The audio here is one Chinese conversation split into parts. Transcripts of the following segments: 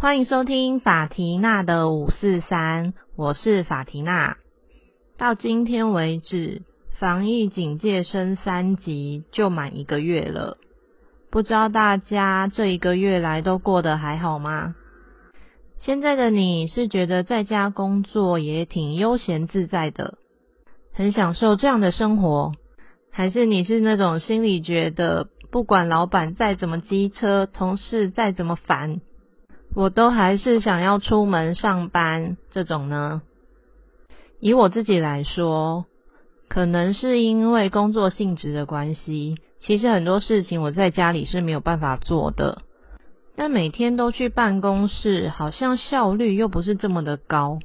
欢迎收听法缇娜的五四三，我是法缇娜。到今天为止，防疫警戒升三级就满一个月了，不知道大家这一个月来都过得还好吗？现在的你是觉得在家工作也挺悠闲自在的，很享受这样的生活，还是你是那种心里觉得不管老板再怎么机车，同事再怎么烦？我都还是想要出门上班这种呢。以我自己来说，可能是因为工作性质的关系，其实很多事情我在家里是没有办法做的。但每天都去办公室，好像效率又不是这么的高。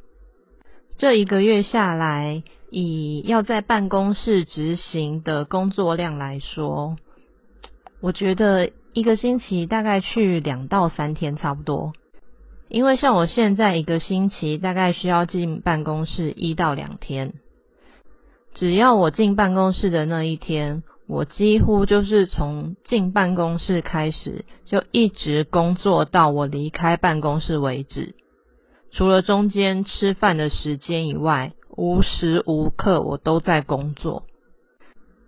这一个月下来，以要在办公室执行的工作量来说，我觉得。一个星期大概去两到三天差不多，因为像我现在一个星期大概需要进办公室一到两天，只要我进办公室的那一天，我几乎就是从进办公室开始就一直工作到我离开办公室为止，除了中间吃饭的时间以外，无时无刻我都在工作。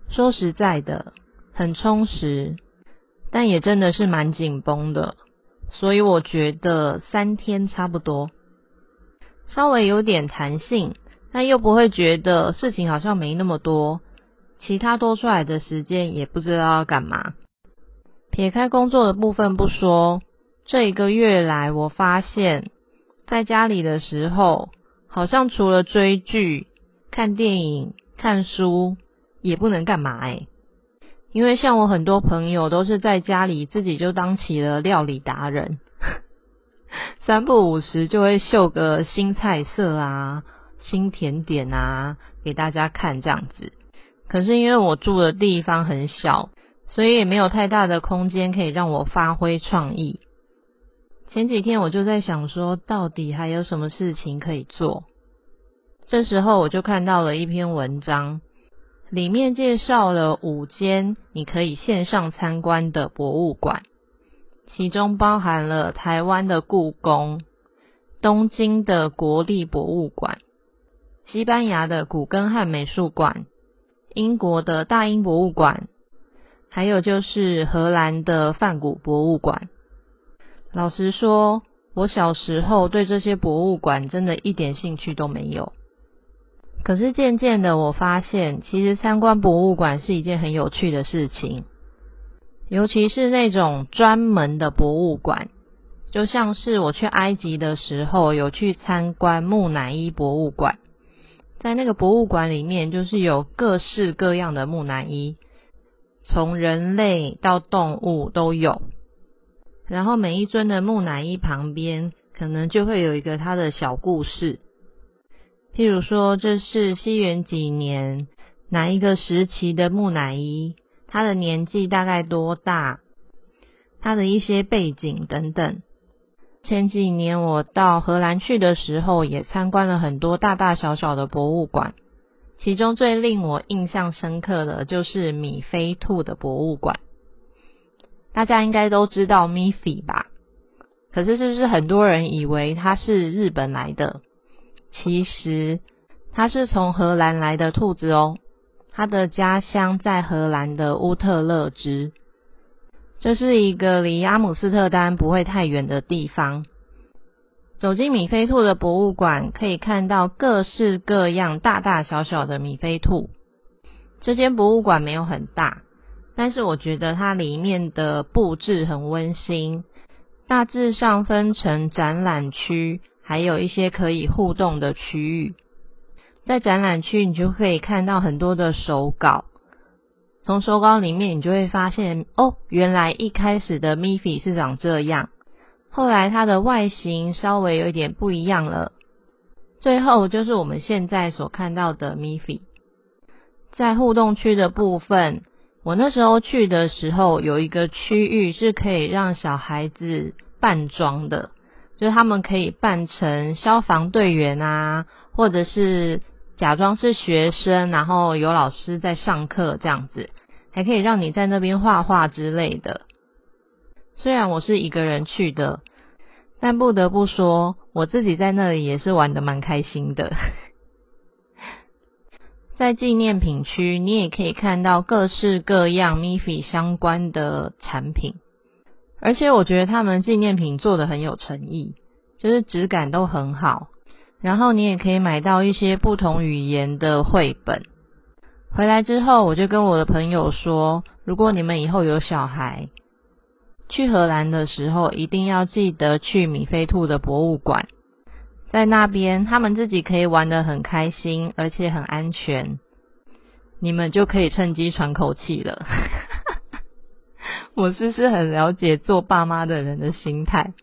说实在的，很充实。但也真的是蛮紧绷的，所以我觉得三天差不多，稍微有点弹性，但又不会觉得事情好像没那么多，其他多出来的时间也不知道要干嘛。撇开工作的部分不说，这一个月来，我发现在家里的时候，好像除了追剧、看电影、看书，也不能干嘛哎。因为像我很多朋友都是在家里自己就当起了料理达人，三不五时就会秀个新菜色啊、新甜点啊给大家看这样子。可是因为我住的地方很小，所以也没有太大的空间可以让我发挥创意。前几天我就在想说，到底还有什么事情可以做？这时候我就看到了一篇文章。里面介绍了五间你可以线上参观的博物馆，其中包含了台湾的故宫、东京的国立博物馆、西班牙的古根汉美术馆、英国的大英博物馆，还有就是荷兰的梵谷博物馆。老实说，我小时候对这些博物馆真的一点兴趣都没有。可是渐渐的，我发现其实参观博物馆是一件很有趣的事情，尤其是那种专门的博物馆，就像是我去埃及的时候有去参观木乃伊博物馆，在那个博物馆里面，就是有各式各样的木乃伊，从人类到动物都有，然后每一尊的木乃伊旁边，可能就会有一个他的小故事。譬如说，这是西元几年哪一个时期的木乃伊？他的年纪大概多大？他的一些背景等等。前几年我到荷兰去的时候，也参观了很多大大小小的博物馆，其中最令我印象深刻的就是米菲兔的博物馆。大家应该都知道米菲吧？可是是不是很多人以为它是日本来的？其实它是从荷兰来的兔子哦，它的家乡在荷兰的乌特勒支，这是一个离阿姆斯特丹不会太远的地方。走进米菲兔的博物馆，可以看到各式各样大大小小的米菲兔。这间博物馆没有很大，但是我觉得它里面的布置很温馨，大致上分成展览区。还有一些可以互动的区域，在展览区你就可以看到很多的手稿。从手稿里面，你就会发现，哦，原来一开始的 Miffy 是长这样，后来它的外形稍微有一点不一样了，最后就是我们现在所看到的 Miffy。在互动区的部分，我那时候去的时候，有一个区域是可以让小孩子扮装的。就是他们可以扮成消防队员啊，或者是假装是学生，然后有老师在上课这样子，还可以让你在那边画画之类的。虽然我是一个人去的，但不得不说，我自己在那里也是玩的蛮开心的。在纪念品区，你也可以看到各式各样 Miffy 相关的产品，而且我觉得他们纪念品做的很有诚意，就是质感都很好。然后你也可以买到一些不同语言的绘本。回来之后，我就跟我的朋友说，如果你们以后有小孩，去荷兰的时候，一定要记得去米菲兔的博物馆。在那边，他们自己可以玩得很开心，而且很安全。你们就可以趁机喘口气了。我是是很了解做爸妈的人的心态？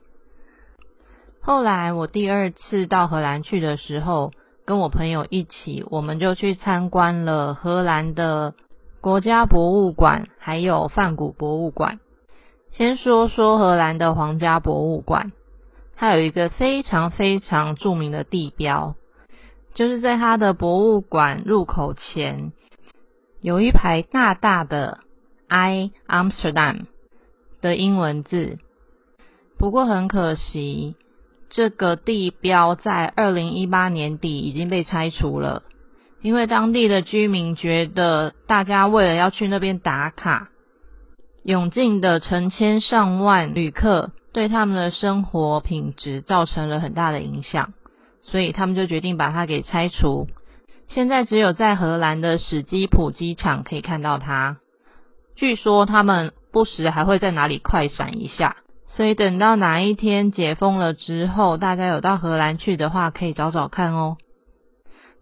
后来我第二次到荷兰去的时候，跟我朋友一起，我们就去参观了荷兰的国家博物馆，还有梵谷博物馆。先说说荷兰的皇家博物馆，它有一个非常非常著名的地标，就是在它的博物馆入口前有一排大大的 “I Amsterdam” 的英文字。不过很可惜。这个地标在二零一八年底已经被拆除了，因为当地的居民觉得，大家为了要去那边打卡，涌进的成千上万旅客对他们的生活品质造成了很大的影响，所以他们就决定把它给拆除。现在只有在荷兰的史基普机场可以看到它。据说他们不时还会在哪里快闪一下。所以等到哪一天解封了之后，大家有到荷兰去的话，可以找找看哦。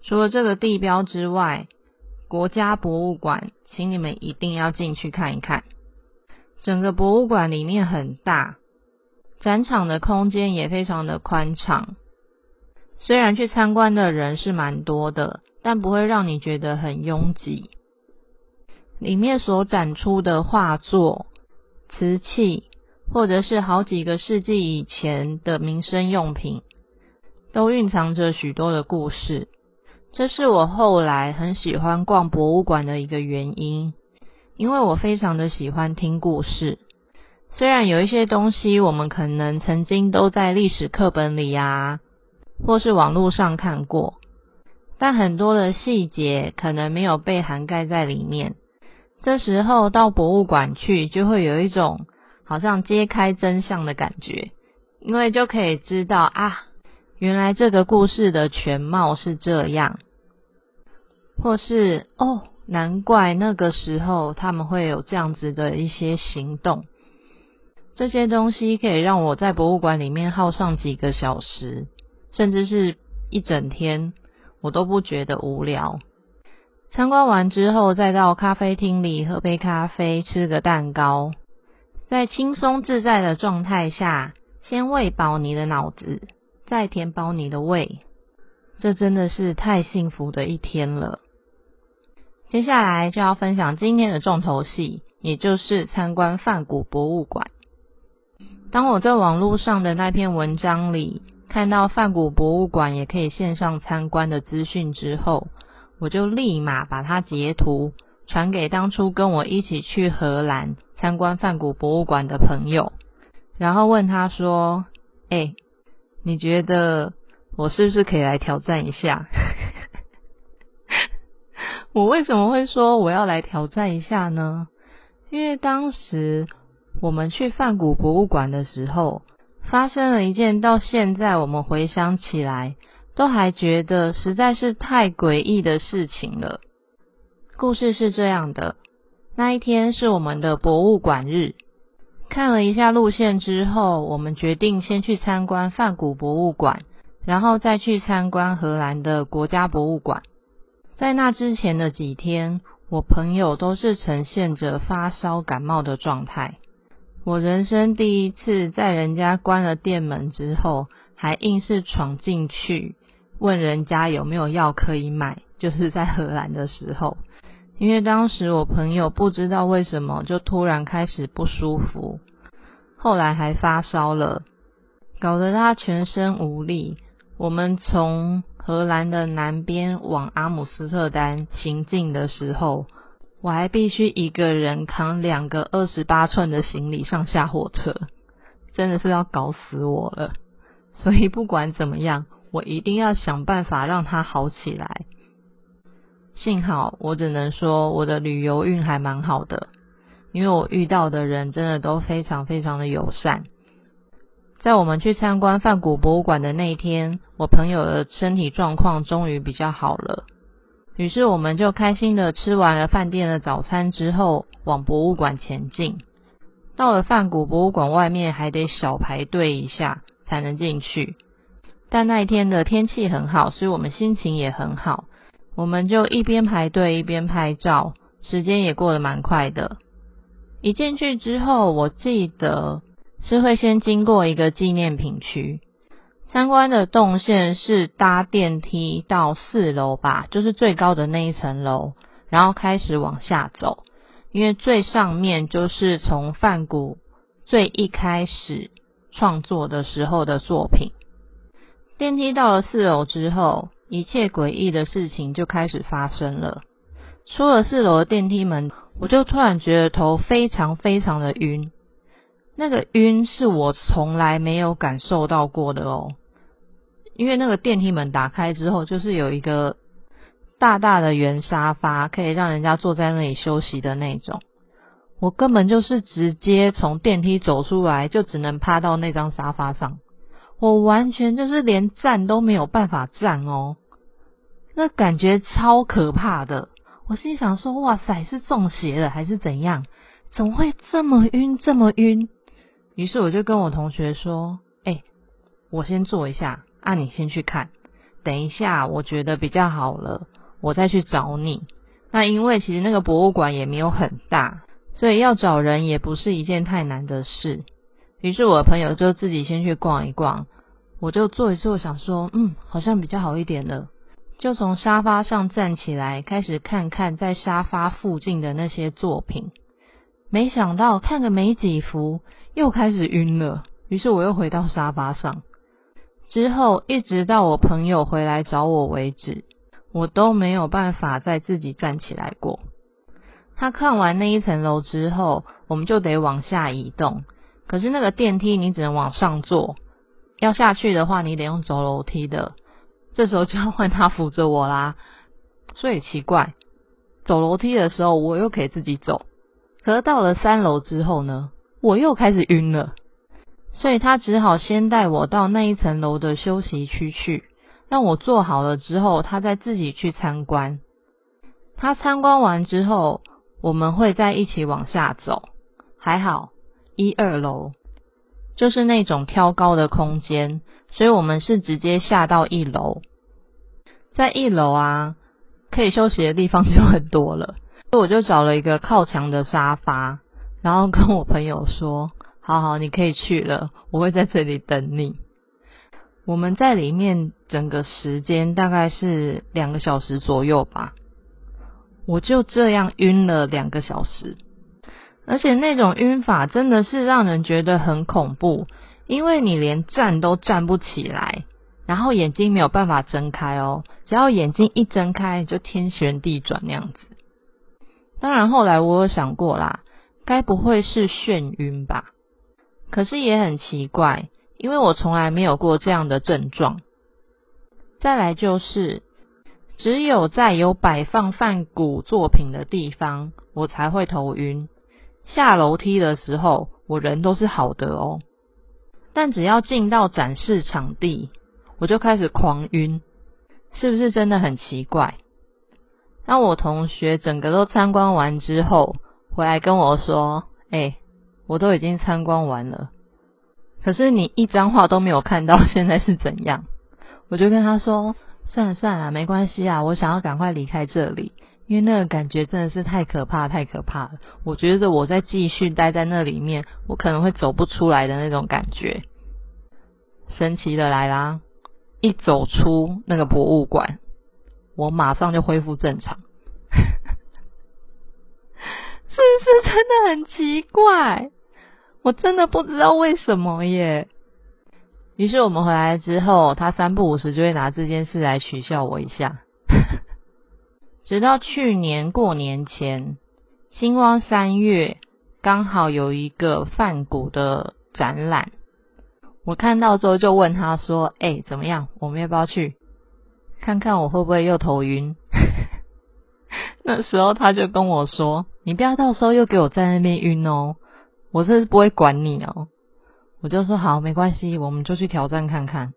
除了这个地标之外，国家博物馆，请你们一定要进去看一看。整个博物馆里面很大，展场的空间也非常的宽敞。虽然去参观的人是蛮多的，但不会让你觉得很拥挤。里面所展出的画作、瓷器。或者是好几个世纪以前的民生用品，都蕴藏着许多的故事。这是我后来很喜欢逛博物馆的一个原因，因为我非常的喜欢听故事。虽然有一些东西我们可能曾经都在历史课本里呀，或是网络上看过，但很多的细节可能没有被涵盖在里面。这时候到博物馆去，就会有一种。好像揭开真相的感觉，因为就可以知道啊，原来这个故事的全貌是这样，或是哦，难怪那个时候他们会有这样子的一些行动。这些东西可以让我在博物馆里面耗上几个小时，甚至是一整天，我都不觉得无聊。参观完之后，再到咖啡厅里喝杯咖啡，吃个蛋糕。在轻松自在的状态下，先喂饱你的脑子，再填饱你的胃，这真的是太幸福的一天了。接下来就要分享今天的重头戏，也就是参观梵谷博物馆。当我在网络上的那篇文章里看到梵谷博物馆也可以线上参观的资讯之后，我就立马把它截图传给当初跟我一起去荷兰。参观梵谷博物馆的朋友，然后问他说：“哎，你觉得我是不是可以来挑战一下？” 我为什么会说我要来挑战一下呢？因为当时我们去梵谷博物馆的时候，发生了一件到现在我们回想起来都还觉得实在是太诡异的事情了。故事是这样的。那一天是我们的博物馆日，看了一下路线之后，我们决定先去参观梵谷博物馆，然后再去参观荷兰的国家博物馆。在那之前的几天，我朋友都是呈现着发烧感冒的状态。我人生第一次在人家关了店门之后，还硬是闯进去问人家有没有药可以买，就是在荷兰的时候。因为当时我朋友不知道为什么就突然开始不舒服，后来还发烧了，搞得他全身无力。我们从荷兰的南边往阿姆斯特丹行进的时候，我还必须一个人扛两个二十八寸的行李上下火车，真的是要搞死我了。所以不管怎么样，我一定要想办法让它好起来。幸好我只能说我的旅游运还蛮好的，因为我遇到的人真的都非常非常的友善。在我们去参观梵谷博物馆的那一天，我朋友的身体状况终于比较好了。于是我们就开心的吃完了饭店的早餐之后，往博物馆前进。到了梵谷博物馆外面，还得小排队一下才能进去。但那一天的天气很好，所以我们心情也很好。我们就一边排队一边拍照，时间也过得蛮快的。一进去之后，我记得是会先经过一个纪念品区。参观的动线是搭电梯到四楼吧，就是最高的那一层楼，然后开始往下走。因为最上面就是从梵谷最一开始创作的时候的作品。电梯到了四楼之后，一切诡异的事情就开始发生了。出了四楼的电梯门，我就突然觉得头非常非常的晕，那个晕是我从来没有感受到过的哦。因为那个电梯门打开之后，就是有一个大大的圆沙发，可以让人家坐在那里休息的那种。我根本就是直接从电梯走出来，就只能趴到那张沙发上。我完全就是连站都没有办法站哦，那感觉超可怕的。我心想说：“哇塞，是中邪了还是怎样？怎么会这么晕，这么晕？”于是我就跟我同学说：“哎，我先坐一下。”啊，你先去看，等一下，我觉得比较好了，我再去找你。那因为其实那个博物馆也没有很大，所以要找人也不是一件太难的事。于是我的朋友就自己先去逛一逛，我就坐一坐，想说，嗯，好像比较好一点了，就从沙发上站起来，开始看看在沙发附近的那些作品。没想到看个没几幅，又开始晕了。于是我又回到沙发上。之后一直到我朋友回来找我为止，我都没有办法再自己站起来过。他看完那一层楼之后，我们就得往下移动。可是那个电梯你只能往上坐，要下去的话你得用走楼梯的。这时候就要换他扶着我啦。所以奇怪，走楼梯的时候我又可以自己走，可是到了三楼之后呢，我又开始晕了。所以他只好先带我到那一层楼的休息区去，让我坐好了之后，他再自己去参观。他参观完之后，我们会再一起往下走。还好，一二楼就是那种挑高的空间，所以我们是直接下到一楼。在一楼啊，可以休息的地方就很多了，所以我就找了一个靠墙的沙发，然后跟我朋友说。好好，你可以去了，我会在这里等你。我们在里面整个时间大概是两个小时左右吧，我就这样晕了两个小时，而且那种晕法真的是让人觉得很恐怖，因为你连站都站不起来，然后眼睛没有办法睁开哦，只要眼睛一睁开就天旋地转那样子。当然后来我有想过啦，该不会是眩晕吧？可是也很奇怪，因为我从来没有过这样的症状。再来就是，只有在有摆放梵谷作品的地方，我才会头晕。下楼梯的时候，我人都是好的哦。但只要进到展示场地，我就开始狂晕，是不是真的很奇怪？当我同学整个都参观完之后，回来跟我说：“哎。”我都已经参观完了，可是你一张画都没有看到，现在是怎样？我就跟他说：“算了算了，没关系啊，我想要赶快离开这里，因为那个感觉真的是太可怕，太可怕了。我觉得我再继续待在那里面，我可能会走不出来的那种感觉。神奇的来啦！一走出那个博物馆，我马上就恢复正常。是不是真的很奇怪？我真的不知道为什么耶。于是我们回来之后，他三不五时就会拿这件事来取笑我一下。直到去年过年前，星光三月刚好有一个泛古的展览，我看到之后就问他说：“哎，怎么样？我们要不要去看看我会不会又头晕？” 那时候他就跟我说：“你不要到时候又给我在那边晕哦，我这是不会管你哦。”我就说：“好，没关系，我们就去挑战看看。”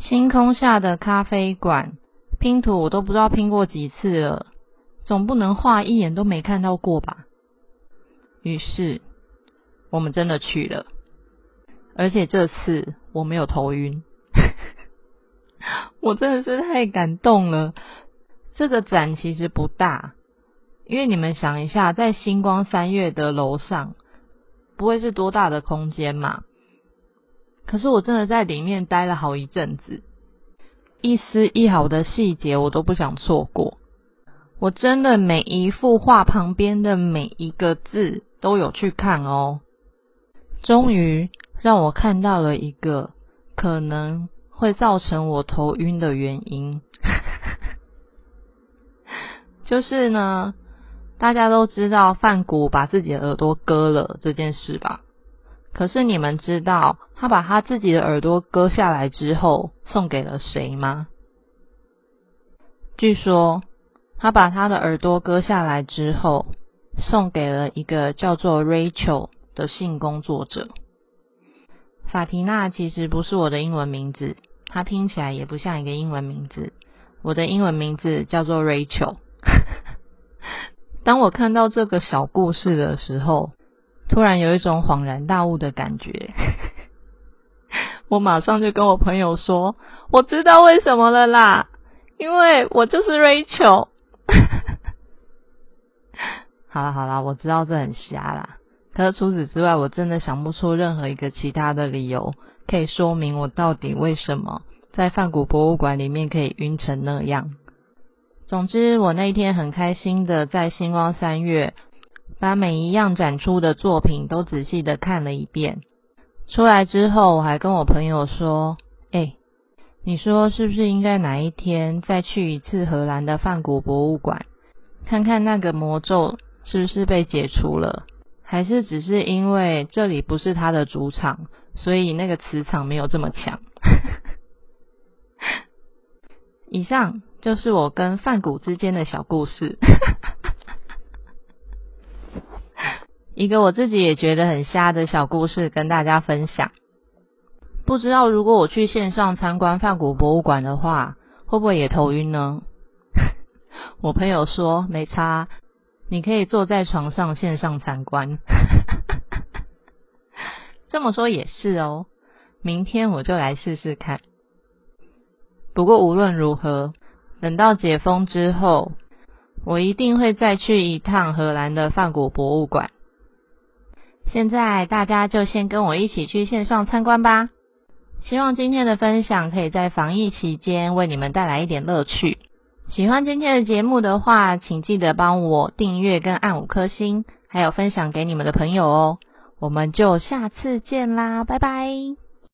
星空下的咖啡馆拼图我都不知道拼过几次了，总不能画一眼都没看到过吧？于是我们真的去了，而且这次我没有头晕，我真的是太感动了。这个展其实不大，因为你们想一下，在星光三月的楼上，不会是多大的空间嘛？可是我真的在里面待了好一阵子，一丝一毫的细节我都不想错过。我真的每一幅画旁边的每一个字都有去看哦。终于让我看到了一个可能会造成我头晕的原因。就是呢，大家都知道范谷把自己的耳朵割了这件事吧？可是你们知道他把他自己的耳朵割下来之后送给了谁吗？据说他把他的耳朵割下来之后送给了一个叫做 Rachel 的性工作者。法提娜其实不是我的英文名字，它听起来也不像一个英文名字。我的英文名字叫做 Rachel。当我看到这个小故事的时候，突然有一种恍然大悟的感觉。我马上就跟我朋友说：“我知道为什么了啦，因为我就是 Rachel。”好了好了，我知道这很瞎啦。可是除此之外，我真的想不出任何一个其他的理由，可以说明我到底为什么在梵谷博物馆里面可以晕成那样。总之，我那一天很开心的在星光三月，把每一样展出的作品都仔细的看了一遍。出来之后，我还跟我朋友说：“哎，你说是不是应该哪一天再去一次荷兰的梵谷博物馆，看看那个魔咒是不是被解除了，还是只是因为这里不是他的主场，所以那个磁场没有这么强？” 以上。就是我跟范谷之间的小故事，一个我自己也觉得很瞎的小故事，跟大家分享。不知道如果我去线上参观范谷博物馆的话，会不会也头晕呢？我朋友说没差，你可以坐在床上线上参观。这么说也是哦，明天我就来试试看。不过无论如何。等到解封之后，我一定会再去一趟荷兰的梵谷博物馆。现在大家就先跟我一起去线上参观吧。希望今天的分享可以在防疫期间为你们带来一点乐趣。喜欢今天的节目的话，请记得帮我订阅跟按五颗星，还有分享给你们的朋友哦。我们就下次见啦，拜拜。